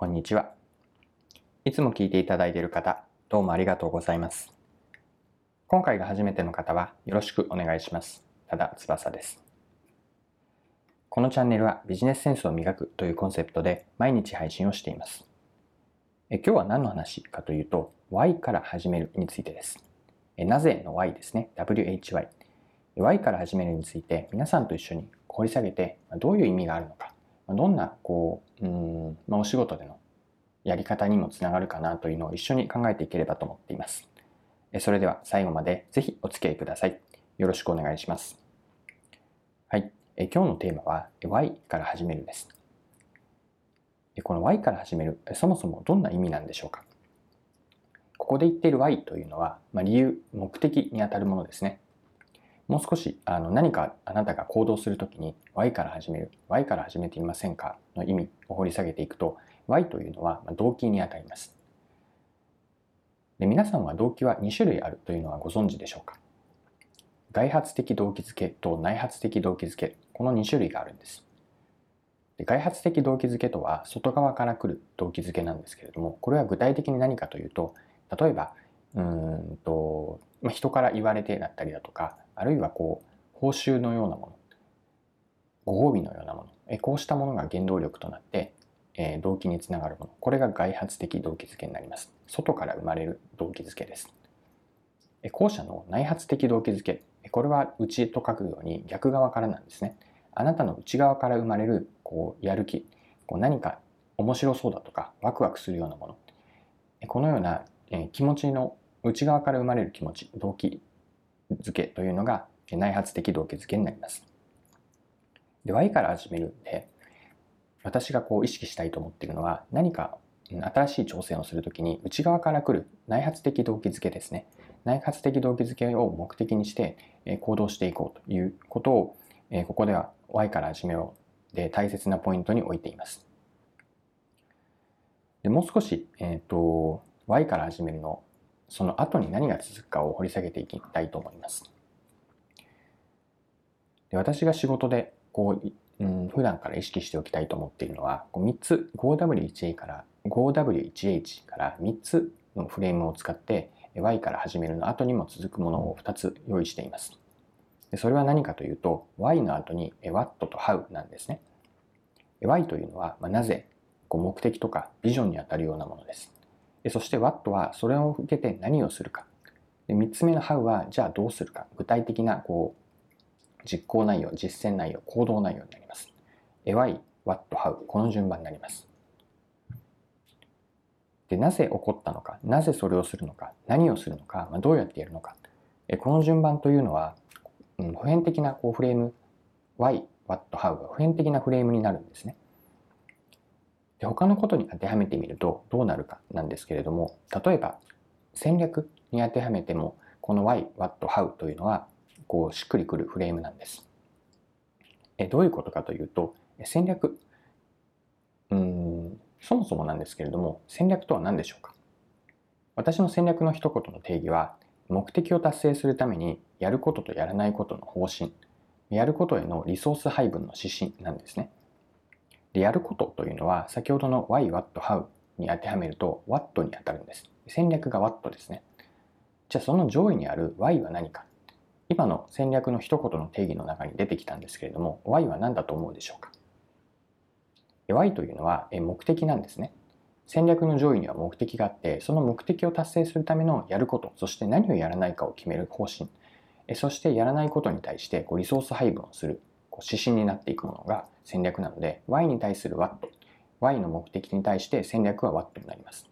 こんにちは。いつも聞いていただいている方、どうもありがとうございます。今回が初めての方はよろしくお願いします。ただ翼です。このチャンネルはビジネスセンスを磨くというコンセプトで毎日配信をしています。え今日は何の話かというと、Y から始めるについてです。えなぜの Y ですね。WHY。Y から始めるについて皆さんと一緒に掘り下げてどういう意味があるのかどんなこう、うんまあ、お仕事でのやり方にもつながるかなというのを一緒に考えていければと思っています。それでは最後までぜひお付き合いください。よろしくお願いします。はい。え今日のテーマは Y から始めるです。この Y から始める、そもそもどんな意味なんでしょうかここで言っている Y というのは、まあ、理由、目的にあたるものですね。もう少しあの何かあなたが行動するときに Y から始める Y から始めていませんかの意味を掘り下げていくと Y というのは動機にあたります。で皆さんは動機は2種類あるというのはご存知でしょうか？外発的動機づけと内発的動機づけこの2種類があるんです。で外発的動機づけとは外側から来る動機づけなんですけれどもこれは具体的に何かというと例えばうんと人から言われてだったりだとかあるいはこう報酬のようなものご褒美のようなものえこうしたものが原動力となって、え動機につながるものこれが外発的動機づけになります。外から生まれる動機づけです。え後者の内発的動機づけこれは内と書くように逆側からなんですね。あなたの内側から生まれるこうやる気こう何か面白そうだとかワクワクするようなものこのような気持ちの内側から生まれる気持ち動機づけというのが内発的動機づけになります。で、Y から始めるんで、私がこう意識したいと思っているのは何か新しい挑戦をするときに内側から来る内発的動機づけですね。内発的動機づけを目的にして行動していこうということをここでは Y から始めようで大切なポイントに置いています。でもう少し、えーと、Y から始めるのその後に何が続くかを掘り下げていきたいと思います。で私が仕事でこう、うん、普段から意識しておきたいと思っているのはこう3つ 5W1A から 5W1H から3つのフレームを使って Y から始めるの後にも続くものを2つ用意しています。でそれは何かというと Y の後に What と How なんですね。Y というのは、まあ、なぜこう目的とかビジョンにあたるようなものです。そして What はそれを受けて何をするか。で3つ目の How はじゃあどうするか。具体的なこう実行内容、実践内容、行動内容になります。Why, What, How この順番になります。でなぜ起こったのか、なぜそれをするのか、何をするのか、まあ、どうやってやるのか。この順番というのは、うん、普遍的なこうフレーム Why, What, How が普遍的なフレームになるんですね。で他のことに当てはめてみるとどうなるかなんですけれども例えば戦略に当てはめてもこの Why, What, How というのはこうしっくりくるフレームなんです。えどういうことかというと戦略うんそもそもなんですけれども戦略とは何でしょうか？私の戦略の一言の定義は目的を達成するためにやることとやらないことの方針やることへのリソース配分の指針なんですね。で、やることというのは、先ほどの why, what, how に当てはめると what に当たるんです。戦略が what ですね。じゃあその上位にある why は何か今の戦略の一言の定義の中に出てきたんですけれども、why は何だと思うでしょうか ?y というのは目的なんですね。戦略の上位には目的があって、その目的を達成するためのやること、そして何をやらないかを決める方針、そしてやらないことに対してこうリソース配分をする指針になっていくものが戦略なので Y に対する What Y の目的に対して戦略は What になります。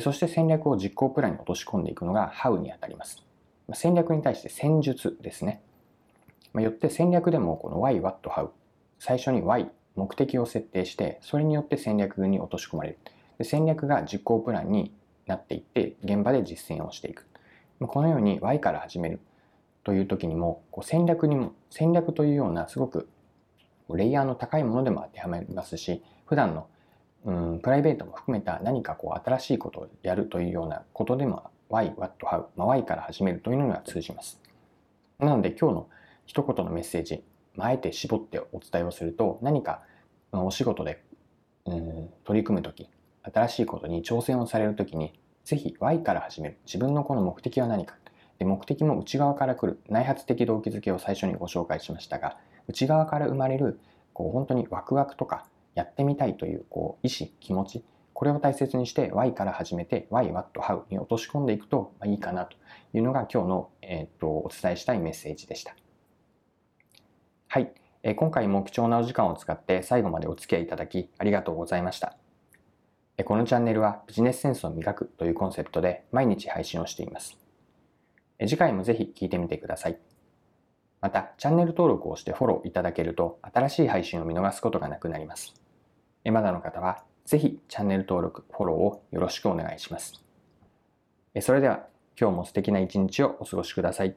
そして戦略を実行プランに落とし込んでいくのが How にあたります。戦略に対して戦術ですね。よって戦略でもこの Y What, How 最初に Y 目的を設定してそれによって戦略に落とし込まれる。で戦略が実行プランになっていって現場で実践をしていく。このように Y から始める。という時にもこう戦略にも戦略というようなすごくレイヤーの高いものでも当てはまりますし普段のうんプライベートも含めた何かこう新しいことをやるというようなことでも Why, What, How、まあ、Why から始めるというのには通じます。なので今日の一言のメッセージ、あえて絞ってお伝えをすると何かお仕事でうん取り組むとき、新しいことに挑戦をされるときに、ぜひ Y から始める。自分のこの目的は何か。で目的も内側から来る内発的動機づけを最初にご紹介しましたが、内側から生まれるこう本当にワクワクとかやってみたいというこう意思、気持ち、これを大切にして Y から始めて Why, What, How に落とし込んでいくといいかなというのが今日の、えー、とお伝えしたいメッセージでした。はいえ。今回も貴重なお時間を使って最後までお付き合いいただきありがとうございました。このチャンネルはビジネスセンスを磨くというコンセプトで毎日配信をしています。次回もぜひ聴いてみてください。また、チャンネル登録をしてフォローいただけると新しい配信を見逃すことがなくなります。えまだの方はぜひチャンネル登録、フォローをよろしくお願いします。えそれでは今日も素敵な一日をお過ごしください。